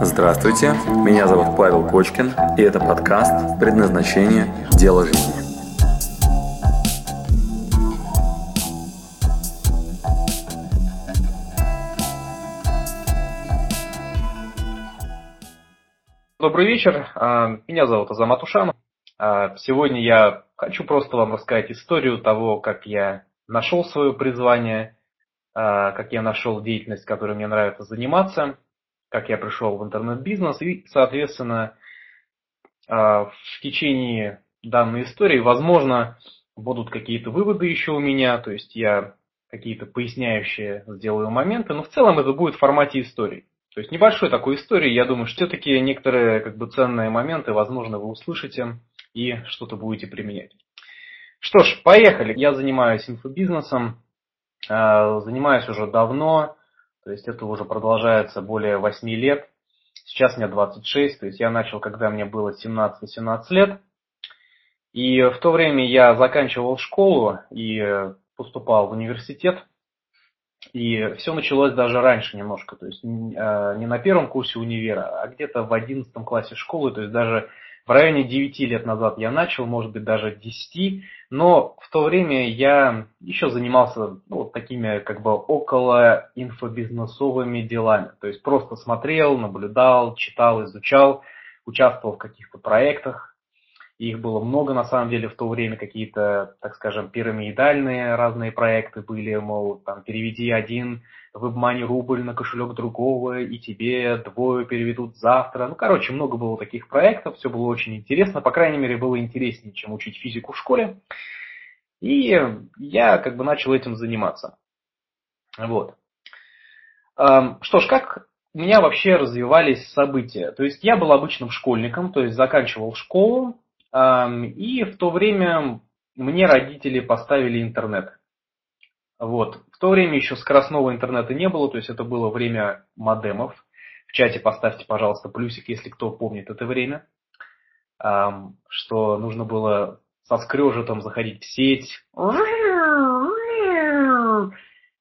Здравствуйте, меня зовут Павел Кочкин, и это подкаст «Предназначение. Дело жизни». Добрый вечер, а, меня зовут Азамат Ушанов. А, сегодня я хочу просто вам рассказать историю того, как я нашел свое призвание, а, как я нашел деятельность, которой мне нравится заниматься – как я пришел в интернет-бизнес, и, соответственно, а, в течение данной истории, возможно, будут какие-то выводы еще у меня, то есть я какие-то поясняющие сделаю моменты, но в целом это будет в формате истории. То есть небольшой такой истории, я думаю, что все-таки некоторые как бы ценные моменты, возможно, вы услышите и что-то будете применять. Что ж, поехали. Я занимаюсь инфобизнесом, а, занимаюсь уже давно, то есть это уже продолжается более 8 лет. Сейчас мне 26, то есть я начал, когда мне было 17-17 лет. И в то время я заканчивал школу и поступал в университет. И все началось даже раньше немножко, то есть а, не на первом курсе универа, а где-то в 11 классе школы, то есть даже в районе 9 лет назад я начал, может быть даже 10, но в то время я еще занимался ну, такими как бы около инфобизнесовыми делами. То есть просто смотрел, наблюдал, читал, изучал, участвовал в каких-то проектах, их было много, на самом деле, в то время какие-то, так скажем, пирамидальные разные проекты были, мол, там, переведи один WebMoney рубль на кошелек другого, и тебе двое переведут завтра. Ну, короче, много было таких проектов, все было очень интересно, по крайней мере, было интереснее, чем учить физику в школе. И я как бы начал этим заниматься. Вот. Что ж, как у меня вообще развивались события? То есть я был обычным школьником, то есть заканчивал школу, и в то время мне родители поставили интернет. Вот. В то время еще скоростного интернета не было, то есть это было время модемов. В чате поставьте, пожалуйста, плюсик, если кто помнит это время. Что нужно было со скрежетом заходить в сеть.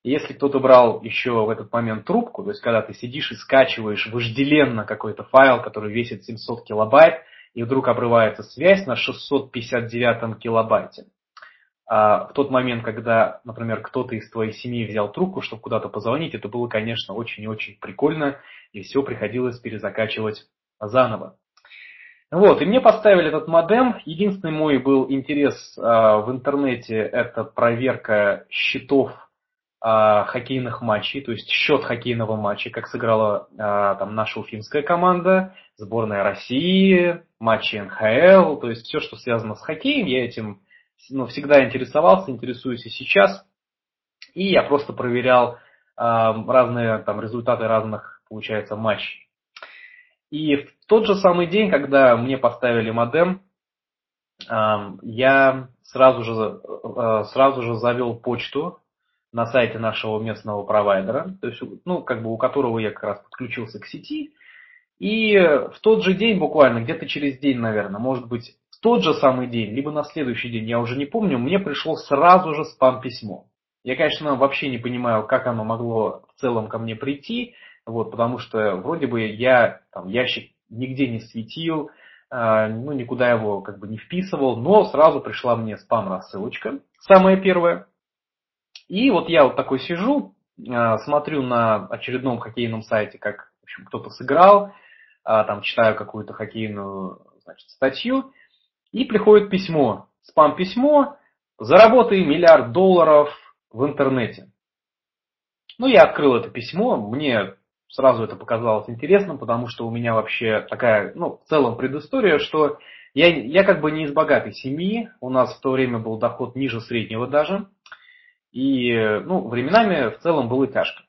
Если кто-то брал еще в этот момент трубку, то есть когда ты сидишь и скачиваешь вожделенно какой-то файл, который весит 700 килобайт, и вдруг обрывается связь на 659 килобайте. А в тот момент, когда, например, кто-то из твоей семьи взял трубку, чтобы куда-то позвонить, это было, конечно, очень и очень прикольно, и все приходилось перезакачивать заново. Вот, и мне поставили этот модем. Единственный мой был интерес а, в интернете – это проверка счетов а, хоккейных матчей, то есть счет хоккейного матча, как сыграла а, там наша уфимская команда, сборная России, матчи НХЛ, то есть все, что связано с хоккеем, я этим ну, всегда интересовался, интересуюсь и сейчас. И я просто проверял а, разные там результаты разных, получается, матчей. И в тот же самый день, когда мне поставили модем, я сразу же, сразу же завел почту на сайте нашего местного провайдера, то есть, ну, как бы у которого я как раз подключился к сети. И в тот же день, буквально, где-то через день, наверное, может быть, в тот же самый день, либо на следующий день, я уже не помню, мне пришло сразу же спам-письмо. Я, конечно, вообще не понимаю, как оно могло в целом ко мне прийти, вот, потому что вроде бы я там, ящик нигде не светил, э, ну, никуда его как бы не вписывал, но сразу пришла мне спам-рассылочка, самая первая, и вот я вот такой сижу, а, смотрю на очередном хоккейном сайте, как в общем, кто-то сыграл, а, там читаю какую-то хоккейную значит, статью, и приходит письмо, спам-письмо, заработай миллиард долларов в интернете. Ну, я открыл это письмо, мне сразу это показалось интересным, потому что у меня вообще такая, ну, в целом предыстория, что я, я как бы не из богатой семьи, у нас в то время был доход ниже среднего даже, и, ну, временами в целом было тяжко.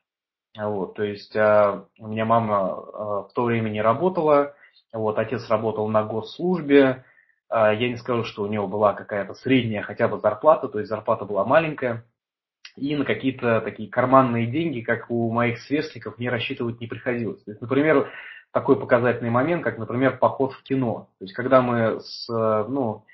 Вот, то есть а, у меня мама а, в то время не работала, вот, отец работал на госслужбе, а, я не скажу, что у него была какая-то средняя хотя бы зарплата, то есть зарплата была маленькая, и на какие-то такие карманные деньги, как у моих сверстников, мне рассчитывать не приходилось. То есть, например, такой показательный момент, как, например, поход в кино. То есть, когда мы с, ну,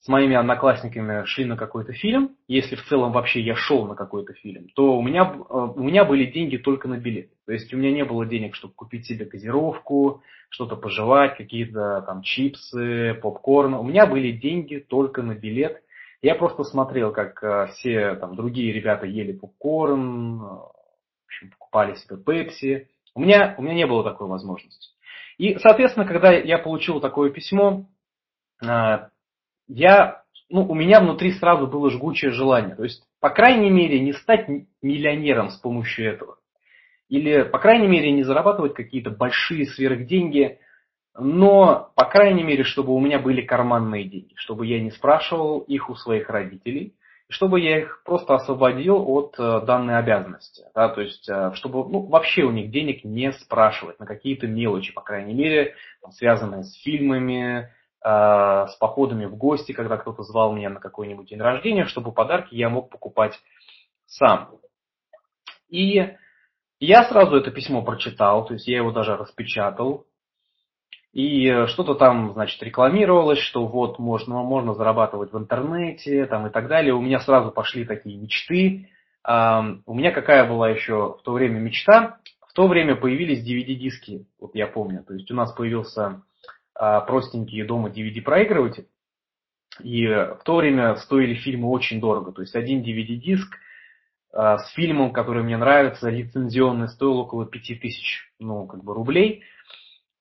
с моими одноклассниками шли на какой-то фильм, если в целом вообще я шел на какой-то фильм, то у меня, э, у меня были деньги только на билет. То есть у меня не было денег, чтобы купить себе газировку, что-то пожевать, какие-то там чипсы, попкорн. У меня были деньги только на билет. Я просто смотрел, как э, все там другие ребята ели попкорн, э, в общем, покупали себе пепси. У меня, у меня не было такой возможности. И, соответственно, когда я получил такое письмо, я, ну, у меня внутри сразу было жгучее желание. То есть, по крайней мере, не стать миллионером с помощью этого. Или, по крайней мере, не зарабатывать какие-то большие сверхденьги, но, по крайней мере, чтобы у меня были карманные деньги, чтобы я не спрашивал их у своих родителей, чтобы я их просто освободил от э, данной обязанности. Да, то есть, э, чтобы ну, вообще у них денег не спрашивать на какие-то мелочи, по крайней мере, связанные с фильмами, с походами в гости, когда кто-то звал меня на какой-нибудь день рождения, чтобы подарки я мог покупать сам. И я сразу это письмо прочитал, то есть я его даже распечатал. И что-то там, значит, рекламировалось, что вот можно, можно зарабатывать в интернете там, и так далее. У меня сразу пошли такие мечты. У меня какая была еще в то время мечта? В то время появились DVD-диски, вот я помню. То есть у нас появился простенькие дома DVD-проигрыватель. И в то время стоили фильмы очень дорого. То есть один DVD-диск а, с фильмом, который мне нравится, лицензионный, стоил около 5000 ну, как бы, рублей.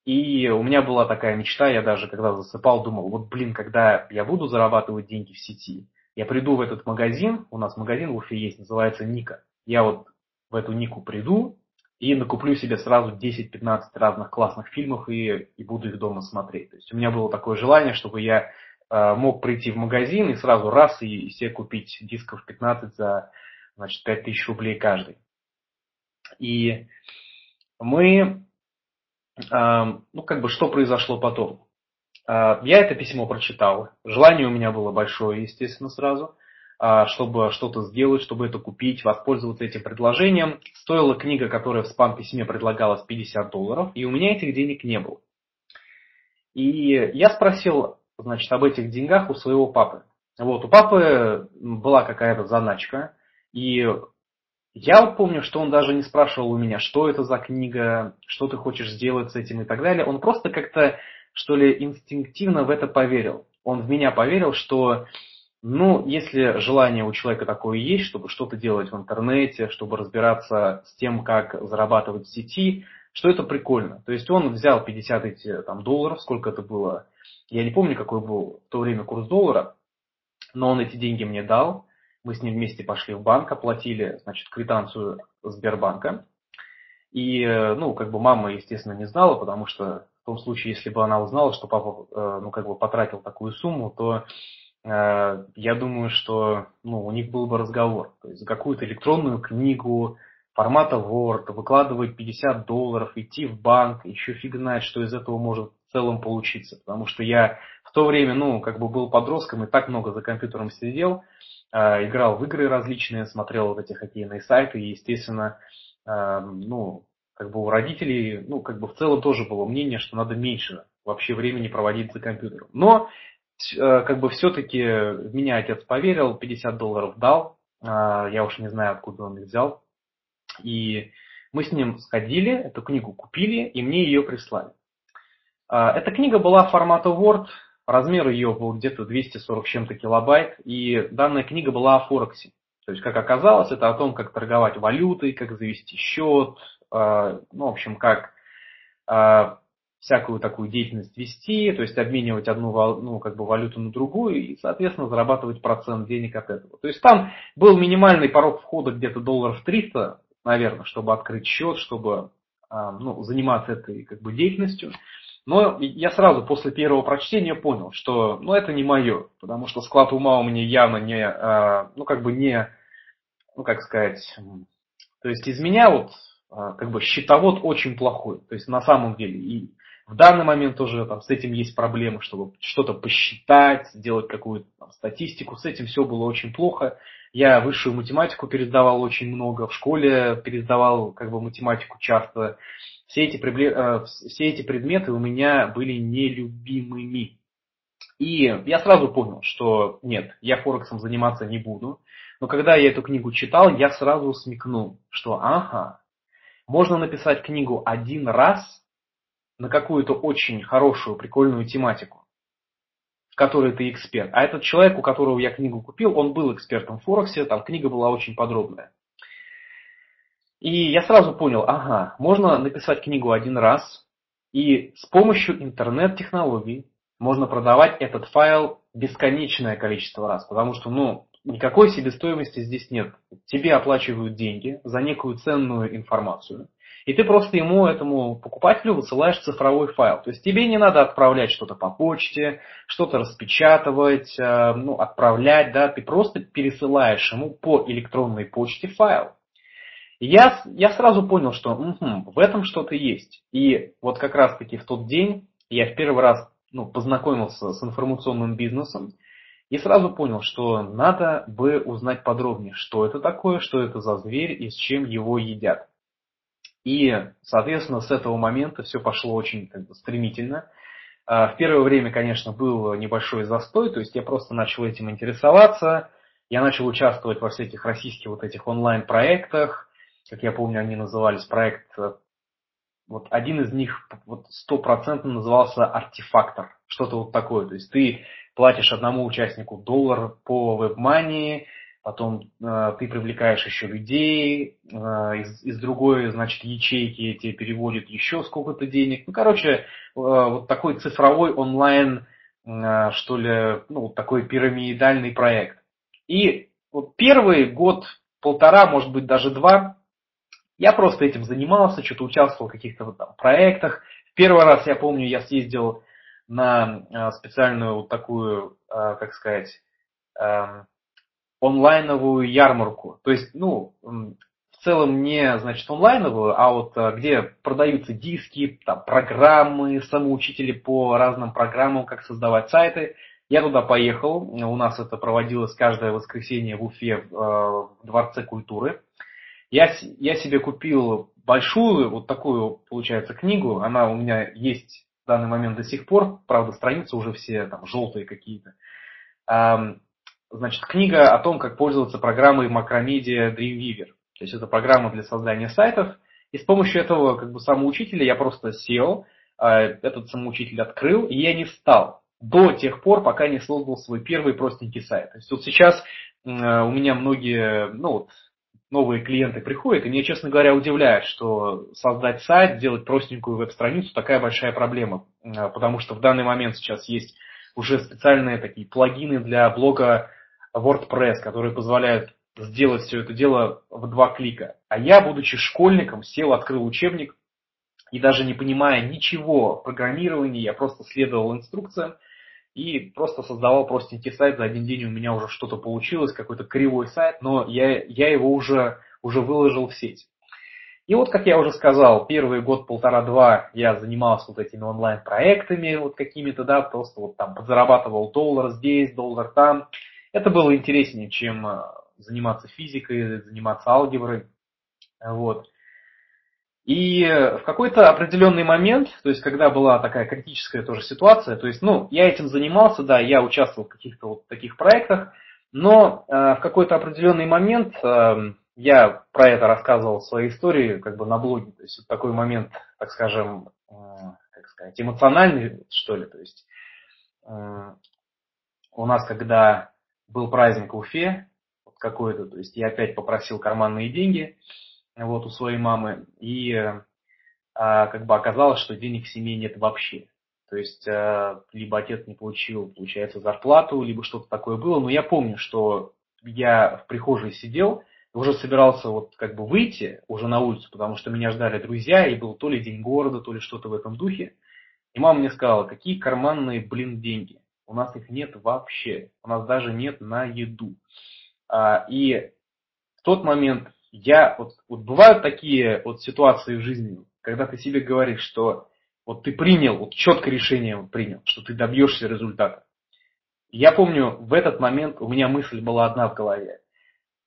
И у меня была такая мечта, я даже когда засыпал, думал, вот блин, когда я буду зарабатывать деньги в сети, я приду в этот магазин, у нас магазин в Уфе есть, называется Ника. Я вот в эту Нику приду, и накуплю себе сразу 10-15 разных классных фильмов и, и буду их дома смотреть. То есть у меня было такое желание, чтобы я э, мог прийти в магазин и сразу раз и, и себе купить дисков 15 за значит, 5000 рублей каждый. И мы, э, ну как бы что произошло потом? Э, я это письмо прочитал, желание у меня было большое, естественно, сразу. А, чтобы что-то сделать, чтобы это купить, воспользоваться этим предложением. Стоила книга, которая в спам-письме предлагалась 50 долларов, и у меня этих денег не было. И я спросил, значит, об этих деньгах у своего папы. Вот, у папы была какая-то заначка, и я помню, что он даже не спрашивал у меня, что это за книга, что ты хочешь сделать с этим и так далее. Он просто как-то, что ли, инстинктивно в это поверил. Он в меня поверил, что ну, если желание у человека такое есть, чтобы что-то делать в интернете, чтобы разбираться с тем, как зарабатывать в сети, что это прикольно. То есть он взял 50 эти, там, долларов, сколько это было, я не помню, какой был в то время курс доллара, но он эти деньги мне дал, мы с ним вместе пошли в банк, оплатили, значит, квитанцию Сбербанка. И, ну, как бы мама, естественно, не знала, потому что в том случае, если бы она узнала, что папа, э, ну, как бы потратил такую сумму, то Э, я думаю, что ну, у них был бы разговор. То есть за какую-то электронную книгу формата Word выкладывать 50 долларов, идти в банк, еще фиг знает, что из этого может в целом получиться. Потому что я в то время, ну, как бы был подростком и так много за компьютером сидел, э, играл в игры различные, смотрел вот эти хоккейные сайты, и, естественно, э, ну, как бы у родителей, ну, как бы в целом тоже было мнение, что надо меньше вообще времени проводить за компьютером. Но Э, как бы все-таки в меня отец поверил, 50 долларов дал, а, я уж не знаю, откуда он их взял. И мы с ним сходили, эту книгу купили, и мне ее прислали. Эта книга была формата Word, размер ее был где-то 240 чем-то килобайт, и данная книга была о Форексе. То есть, как оказалось, это о том, как торговать валютой, как завести счет, ну, в общем, как всякую такую деятельность вести, то есть обменивать одну ну, как бы валюту на другую и, соответственно, зарабатывать процент денег от этого. То есть там был минимальный порог входа где-то долларов 300, наверное, чтобы открыть счет, чтобы а, ну, заниматься этой как бы деятельностью. Но я сразу после первого прочтения понял, что ну, это не мое, потому что склад ума у меня явно не, а, ну как бы не, ну как сказать, то есть из меня вот а, как бы счетовод очень плохой, то есть на самом деле. И в данный момент тоже там, с этим есть проблемы, чтобы что-то посчитать, сделать какую-то там, статистику. С этим все было очень плохо. Я высшую математику пересдавал очень много, в школе пересдавал как бы математику часто. Все эти, э, все эти предметы у меня были нелюбимыми. И я сразу понял, что нет, я Форексом заниматься не буду. Но когда я эту книгу читал, я сразу смекнул, что ага, можно написать книгу один раз на какую-то очень хорошую, прикольную тематику, в которой ты эксперт. А этот человек, у которого я книгу купил, он был экспертом в Форексе, там книга была очень подробная. И я сразу понял, ага, можно написать книгу один раз, и с помощью интернет-технологий можно продавать этот файл бесконечное количество раз, потому что, ну, никакой себестоимости здесь нет. Тебе оплачивают деньги за некую ценную информацию, и ты просто ему, этому покупателю, высылаешь цифровой файл. То есть тебе не надо отправлять что-то по почте, что-то распечатывать, э, ну, отправлять, да, ты просто пересылаешь ему по электронной почте файл. И я, я сразу понял, что угу, в этом что-то есть. И вот как раз-таки в тот день я в первый раз ну, познакомился с информационным бизнесом и сразу понял, что надо бы узнать подробнее, что это такое, что это за зверь и с чем его едят. И, соответственно, с этого момента все пошло очень как бы, стремительно. А, в первое время, конечно, был небольшой застой, то есть я просто начал этим интересоваться, я начал участвовать во всяких российских вот этих онлайн-проектах, как я помню, они назывались проект, э, вот один из них вот стопроцентно назывался артефактор, что-то вот такое. То есть ты платишь одному участнику доллар по WebMoney, потом э, ты привлекаешь еще людей, э, из, из другой, значит, ячейки тебе переводят еще сколько-то денег. Ну, короче, э, вот такой цифровой онлайн, э, что ли, ну, вот такой пирамидальный проект. И вот первый год, полтора, может быть, даже два, я просто этим занимался, что-то участвовал в каких-то там проектах. Первый раз, я помню, я съездил на э, специальную вот такую, э, как сказать, эм, онлайновую ярмарку. То есть, ну, в целом не, значит, онлайновую, а вот э, где продаются диски, там, программы, самоучители по разным программам, как создавать сайты. Я туда поехал, у нас это проводилось каждое воскресенье в Уфе в Дворце культуры. Я, я себе купил большую, вот такую, получается, книгу. Она у меня есть в данный момент до сих пор. Правда, страницы уже все там желтые какие-то. Значит, книга о том, как пользоваться программой Macromedia Dreamweaver. То есть это программа для создания сайтов. И с помощью этого как бы самоучителя я просто сел, а, этот самоучитель открыл, и я не стал до тех пор, пока не создал свой первый простенький сайт. То есть вот сейчас у меня многие, ну вот новые клиенты приходят, и мне, честно говоря, удивляет, что создать сайт, сделать простенькую веб-страницу такая большая проблема, а, потому что в данный момент сейчас есть уже специальные такие плагины для блога WordPress, которые позволяют сделать все это дело в два клика. А я, будучи школьником, сел, открыл учебник, и даже не понимая ничего в программировании, я просто следовал инструкциям, и просто создавал простенький сайт. За один день у меня уже что-то получилось, какой-то кривой сайт, но я, я его уже, уже выложил в сеть. И вот, как я уже сказал, первый год, полтора-два я занимался вот этими онлайн-проектами, вот какими-то, да, просто вот там подзарабатывал доллар здесь, доллар там. Это было интереснее, чем э, заниматься физикой, заниматься алгеброй. Вот. И в какой-то определенный момент, то есть когда была такая критическая тоже ситуация, то есть, ну, я этим занимался, да, я участвовал в каких-то вот таких проектах, но э, в какой-то определенный момент э, я про это рассказывал в своей истории, как бы на блоге, то есть вот такой момент, так скажем, э, как сказать, эмоциональный, что ли, то есть э, у нас, когда был праздник в Уфе, какой-то, то есть я опять попросил карманные деньги, вот, у своей мамы, и а, как бы оказалось, что денег в семье нет вообще. То есть, а, либо отец не получил, получается, зарплату, либо что-то такое было. Но я помню, что я в прихожей сидел, уже собирался вот как бы выйти уже на улицу, потому что меня ждали друзья, и был то ли день города, то ли что-то в этом духе. И мама мне сказала, какие карманные, блин, деньги. У нас их нет вообще. У нас даже нет на еду. А, и в тот момент я вот, вот бывают такие вот ситуации в жизни, когда ты себе говоришь, что вот ты принял, вот четкое решение вот принял, что ты добьешься результата. Я помню, в этот момент у меня мысль была одна в голове.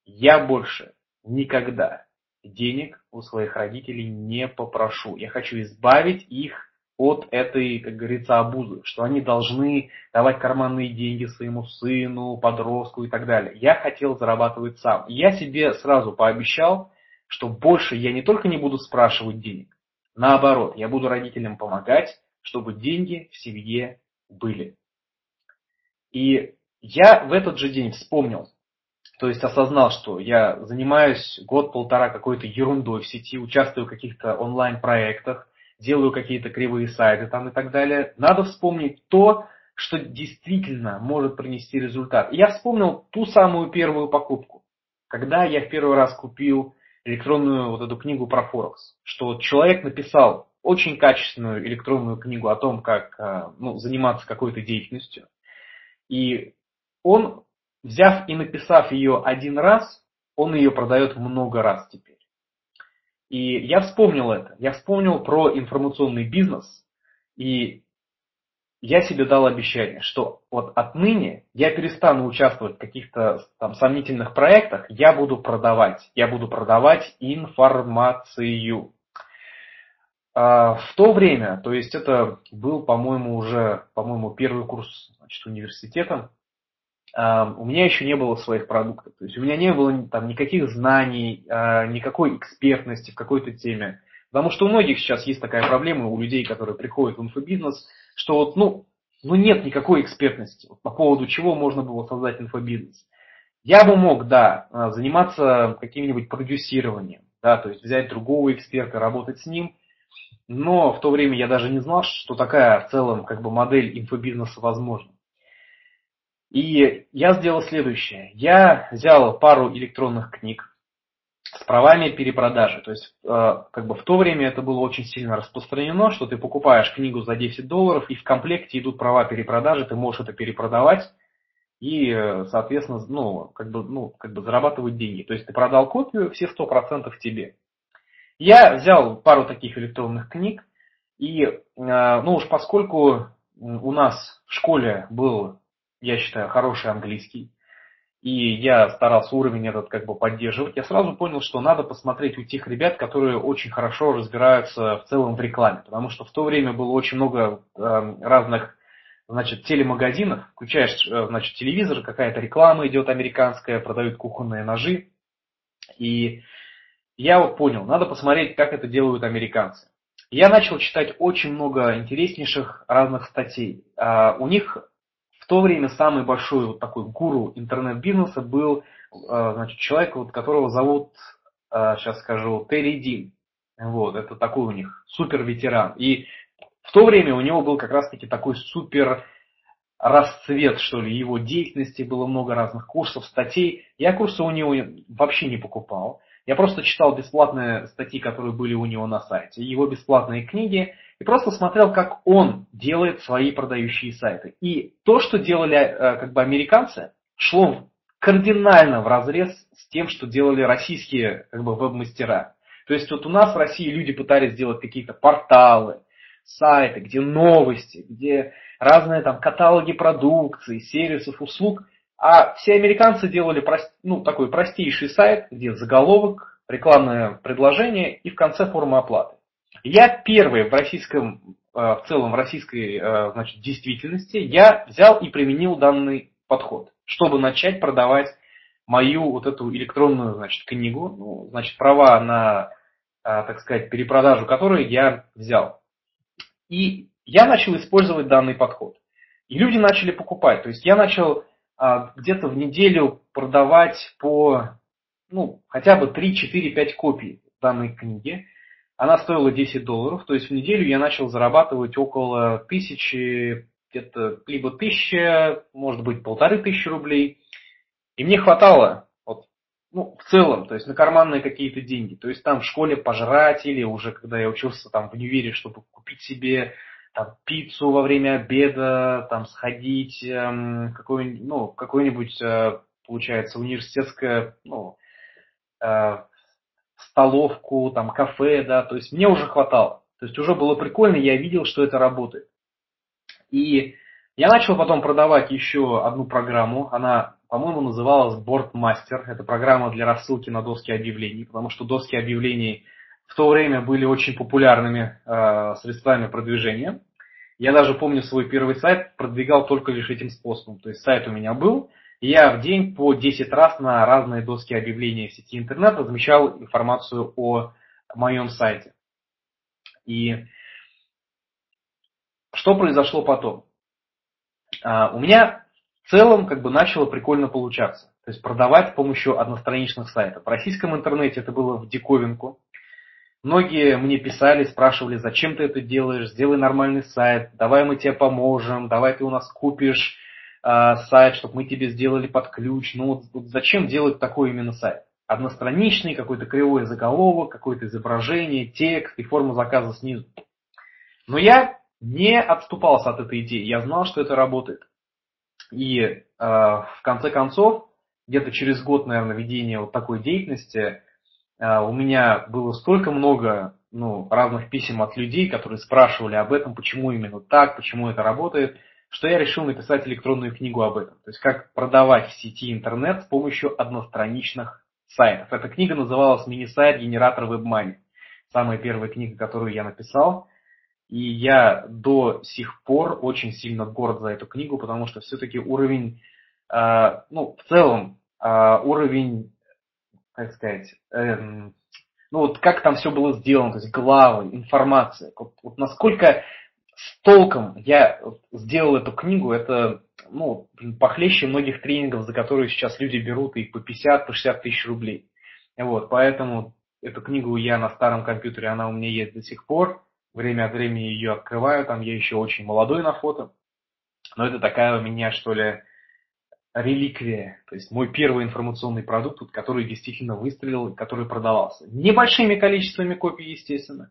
Я больше никогда денег у своих родителей не попрошу. Я хочу избавить их от этой, как говорится, обузы, что они должны давать карманные деньги своему сыну, подростку и так далее. Я хотел зарабатывать сам. я себе сразу пообещал, что больше я не только не буду спрашивать денег, наоборот, я буду родителям помогать, чтобы деньги в семье были. И я в этот же день вспомнил, то есть осознал, что я занимаюсь год-полтора какой-то ерундой в сети, участвую в каких-то онлайн-проектах, делаю какие-то кривые сайты там и так далее. Надо вспомнить то, что действительно может принести результат. Я вспомнил ту самую первую покупку, когда я в первый раз купил электронную вот эту книгу про Форекс, что человек написал очень качественную электронную книгу о том, как э, ну, заниматься какой-то деятельностью. И он взяв и написав ее один раз, он ее продает много раз теперь. И я вспомнил это. Я вспомнил про информационный бизнес. И я себе дал обещание, что вот отныне я перестану участвовать в каких-то там сомнительных проектах, я буду продавать. Я буду продавать информацию. А в то время, то есть это был, по-моему, уже, по-моему, первый курс значит, университета, у меня еще не было своих продуктов. То есть у меня не было там никаких знаний, а, никакой экспертности в какой-то теме. Потому что у многих сейчас есть такая проблема, у людей, которые приходят в инфобизнес, что вот, ну, ну нет никакой экспертности по поводу чего можно было создать инфобизнес. Я бы мог, да, а, заниматься каким-нибудь продюсированием, да, то есть взять другого эксперта, работать с ним, но в то время я даже не знал, что такая в целом как бы модель инфобизнеса возможна. И я сделал следующее. Я взял пару электронных книг с правами перепродажи. То есть, э, как бы в то время это было очень сильно распространено, что ты покупаешь книгу за 10 долларов, и в комплекте идут права перепродажи, ты можешь это перепродавать и, э, соответственно, ну, как бы, ну, как бы зарабатывать деньги. То есть ты продал копию, все 100% тебе. Я взял пару таких электронных книг, и, э, ну уж поскольку у нас в школе был я считаю, хороший английский, и я старался уровень этот как бы поддерживать, я сразу понял, что надо посмотреть у тех ребят, которые очень хорошо разбираются в целом в рекламе, потому что в то время было очень много э, разных значит, телемагазинов, включаешь, э, значит, телевизор, какая-то реклама идет американская, продают кухонные ножи, и я вот понял, надо посмотреть, как это делают американцы. Я начал читать очень много интереснейших разных статей. А у них в то время самый большой вот такой гуру интернет-бизнеса был э, значит, человек, вот, которого зовут, сейчас э, скажу, Терри Дин. Вот, это такой у них супер ветеран. И в то время у него был как раз-таки такой супер расцвет, что ли, его деятельности, было много разных курсов, статей. Я курсы у него вообще не покупал. Я просто читал бесплатные статьи, которые были у него на сайте, его бесплатные книги, и просто смотрел, как он делает свои продающие сайты. И то, что делали э, как бы американцы, шло кардинально в разрез с тем, что делали российские как бы, веб-мастера. То есть вот у нас в России люди пытались сделать какие-то порталы, сайты, где новости, где разные там каталоги продукции, сервисов, услуг. А все американцы делали ну, такой простейший сайт, где заголовок, рекламное предложение и в конце форма оплаты. Я первый в российском, э, в целом в российской э, значит, действительности, я взял и применил данный подход, чтобы начать продавать мою вот эту электронную значит, книгу, ну, значит, права на, э, так сказать, перепродажу которой я взял. И я начал использовать данный подход. И люди начали покупать. То есть я начал где-то в неделю продавать по ну, хотя бы 3, 4, 5 копий данной книги. Она стоила 10 долларов, то есть в неделю я начал зарабатывать около тысячи, где-то либо тысяча, может быть полторы тысячи рублей. И мне хватало, вот, ну, в целом, то есть на карманные какие-то деньги. То есть там в школе пожрать или уже когда я учился там в универе, чтобы купить себе там, пиццу во время обеда, там сходить, эм, какой, ну, какое-нибудь, э, получается, университетское, ну, э, столовку, там, кафе, да, то есть мне уже хватало. То есть уже было прикольно, я видел, что это работает. И я начал потом продавать еще одну программу, она, по-моему, называлась Boardmaster. Это программа для рассылки на доски объявлений, потому что доски объявлений в то время были очень популярными э, средствами продвижения. Я даже помню свой первый сайт продвигал только лишь этим способом. То есть сайт у меня был, я в день по 10 раз на разные доски объявлений в сети интернет размещал информацию о моем сайте. И что произошло потом? А, у меня в целом как бы начало прикольно получаться. То есть продавать с помощью одностраничных сайтов. В российском интернете это было в диковинку. Многие мне писали, спрашивали, зачем ты это делаешь, сделай нормальный сайт, давай мы тебе поможем, давай ты у нас купишь э, сайт, чтобы мы тебе сделали под ключ. Ну вот, вот зачем делать такой именно сайт? Одностраничный, какой-то кривой заголовок, какое-то изображение, текст и форма заказа снизу. Но я не отступался от этой идеи, я знал, что это работает. И э, в конце концов, где-то через год, наверное, ведения вот такой деятельности, а, у меня было столько много ну, разных писем от людей, которые спрашивали об этом, почему именно так, почему это работает, что я решил написать электронную книгу об этом. То есть как продавать в сети интернет с помощью одностраничных сайтов. Эта книга называлась «Мини-сайт генератор WebMoney». Самая первая книга, которую я написал. И я до сих пор очень сильно горд за эту книгу, потому что все-таки уровень, э, ну, в целом, э, уровень как сказать, эм, ну вот как там все было сделано, то есть главы, информация. Вот, вот насколько с толком я сделал эту книгу, это ну, похлеще многих тренингов, за которые сейчас люди берут и по 50, по 60 тысяч рублей. Вот, поэтому эту книгу я на старом компьютере, она у меня есть до сих пор. Время от времени ее открываю, там я еще очень молодой на фото. Но это такая у меня, что ли, реликвия, то есть мой первый информационный продукт, который действительно выстрелил, который продавался. Небольшими количествами копий, естественно.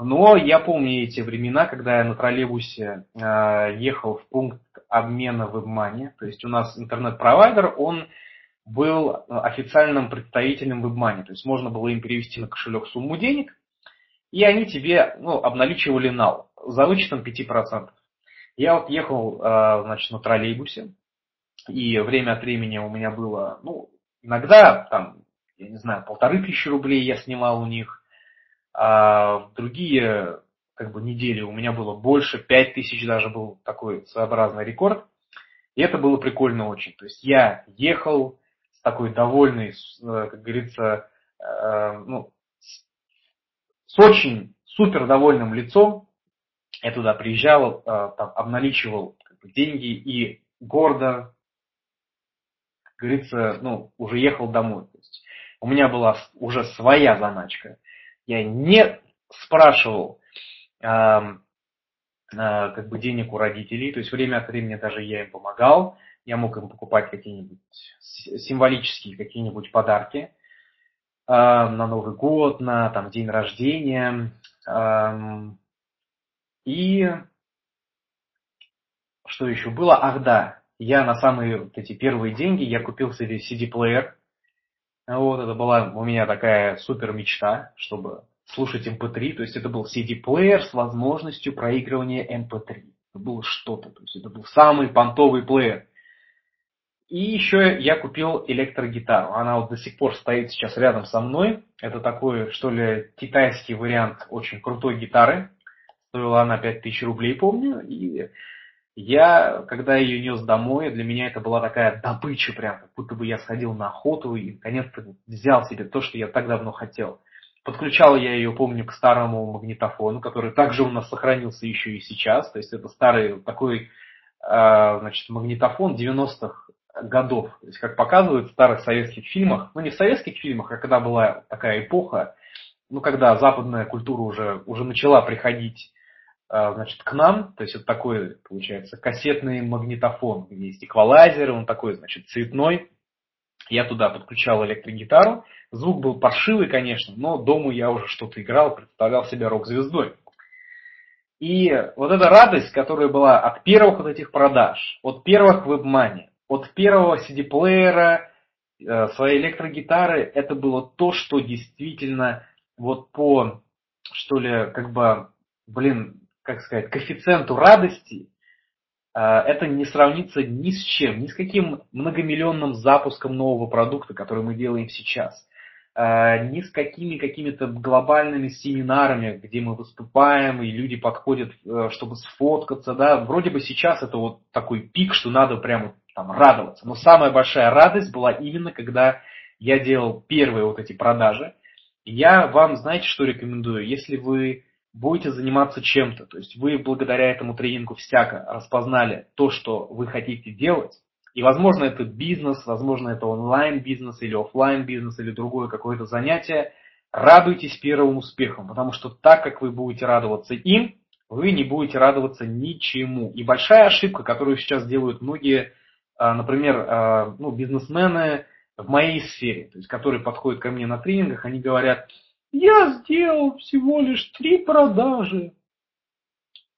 Но я помню эти времена, когда я на троллейбусе э, ехал в пункт обмена в WebMoney. То есть у нас интернет-провайдер, он был официальным представителем WebMoney. То есть можно было им перевести на кошелек сумму денег, и они тебе ну, обналичивали нал за вычетом 5%. Я вот ехал э, значит, на троллейбусе, и время от времени у меня было, ну, иногда там, я не знаю, полторы тысячи рублей я снимал у них, а в другие как бы недели у меня было больше, пять тысяч даже был такой своеобразный рекорд. И это было прикольно очень. То есть я ехал с такой довольной, э, как говорится, э, ну, с очень супер довольным лицом. Я туда приезжал, э, там, обналичивал как бы, деньги и гордо говорится, ну, уже ехал домой. То есть у меня была уже своя заначка. Я не спрашивал э, э, как бы денег у родителей, то есть время от времени даже я им помогал, я мог им покупать какие-нибудь символические какие-нибудь подарки э, на Новый год, на там, день рождения. Э, и что еще было? Ах да, я на самые вот эти первые деньги, я купил себе CD-плеер. Вот, это была у меня такая супер мечта, чтобы слушать MP3. Эм то есть это был CD-плеер с возможностью проигрывания MP3. Эм это было что-то. То есть это был самый понтовый плеер. И еще я купил электрогитару. Она вот до сих пор стоит сейчас рядом со мной. Это такой, что ли, китайский вариант очень крутой гитары. Стоила она 5000 рублей, помню. И я, когда ее нес домой, для меня это была такая добыча прям, как будто бы я сходил на охоту и наконец-то взял себе то, что я так давно хотел. Подключал я ее, помню, к старому магнитофону, который также у нас сохранился еще и сейчас. То есть это старый такой а, значит, магнитофон 90-х годов. То есть как показывают в старых советских фильмах, ну не в советских фильмах, а когда была такая эпоха, ну когда западная культура уже, уже начала приходить значит, к нам, то есть это такой, получается, кассетный магнитофон, где есть эквалайзер, он такой, значит, цветной. Я туда подключал электрогитару. Звук был паршивый, конечно, но дома я уже что-то играл, представлял себя рок-звездой. И вот эта радость, которая была от первых вот этих продаж, от первых веб-мани, от первого CD-плеера, э, своей электрогитары, это было то, что действительно вот по, что ли, как бы, блин, как сказать, коэффициенту радости, а, это не сравнится ни с чем, ни с каким многомиллионным запуском нового продукта, который мы делаем сейчас. э, ни с какими какими-то глобальными семинарами, где мы выступаем, и люди подходят, э, чтобы сфоткаться, да, вроде бы сейчас это вот такой пик, что надо прямо там радоваться. Но самая большая радость была именно, когда я делал первые вот эти продажи. Я вам, знаете, что рекомендую? Если вы будете заниматься чем-то, то есть вы благодаря этому тренингу всяко распознали то, что вы хотите делать, и, возможно, это бизнес, возможно, это онлайн-бизнес или офлайн бизнес или другое какое-то занятие. Радуйтесь первым успехам, потому что так как вы будете радоваться им, вы не будете радоваться ничему. И большая ошибка, которую сейчас делают многие, а, например, а, ну, бизнесмены в моей сфере, то есть которые подходят ко мне на тренингах, они говорят, я сделал всего лишь три продажи.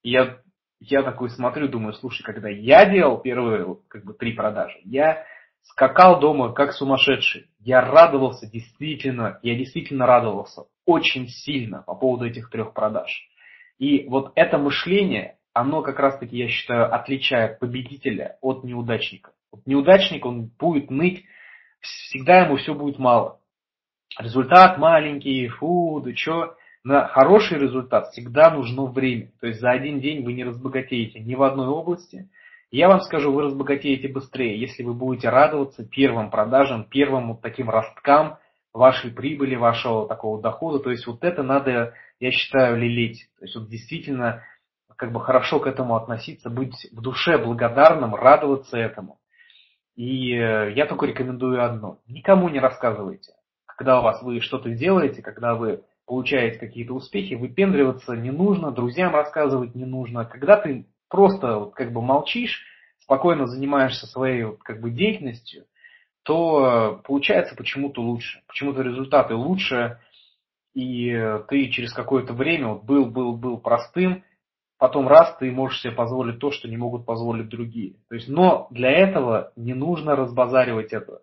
Я я такой смотрю, думаю, слушай, когда я делал первые как бы три продажи, я скакал дома как сумасшедший. Я радовался действительно, я действительно радовался очень сильно по поводу этих трех продаж. И вот это мышление, оно как раз таки, я считаю, отличает победителя от неудачника. Вот неудачник, он будет ныть, всегда ему все будет мало. Результат маленький, фу, да чё на хороший результат всегда нужно время. То есть за один день вы не разбогатеете ни в одной области. Я вам скажу, вы разбогатеете быстрее, если вы будете радоваться первым продажам, первым вот таким росткам вашей прибыли, вашего такого дохода. То есть вот это надо, я считаю, лелеять. То есть вот действительно как бы хорошо к этому относиться, быть в душе благодарным, радоваться этому. И э, я только рекомендую одно. Никому не рассказывайте. Когда у вас вы что-то делаете, когда вы получаете какие-то успехи, выпендриваться не нужно, друзьям рассказывать не нужно. Когда ты просто вот как бы молчишь, спокойно занимаешься своей вот как бы деятельностью, то получается почему-то лучше. Почему-то результаты лучше, и ты через какое-то время вот был, был, был простым, потом раз ты можешь себе позволить то, что не могут позволить другие. То есть, но для этого не нужно разбазаривать это.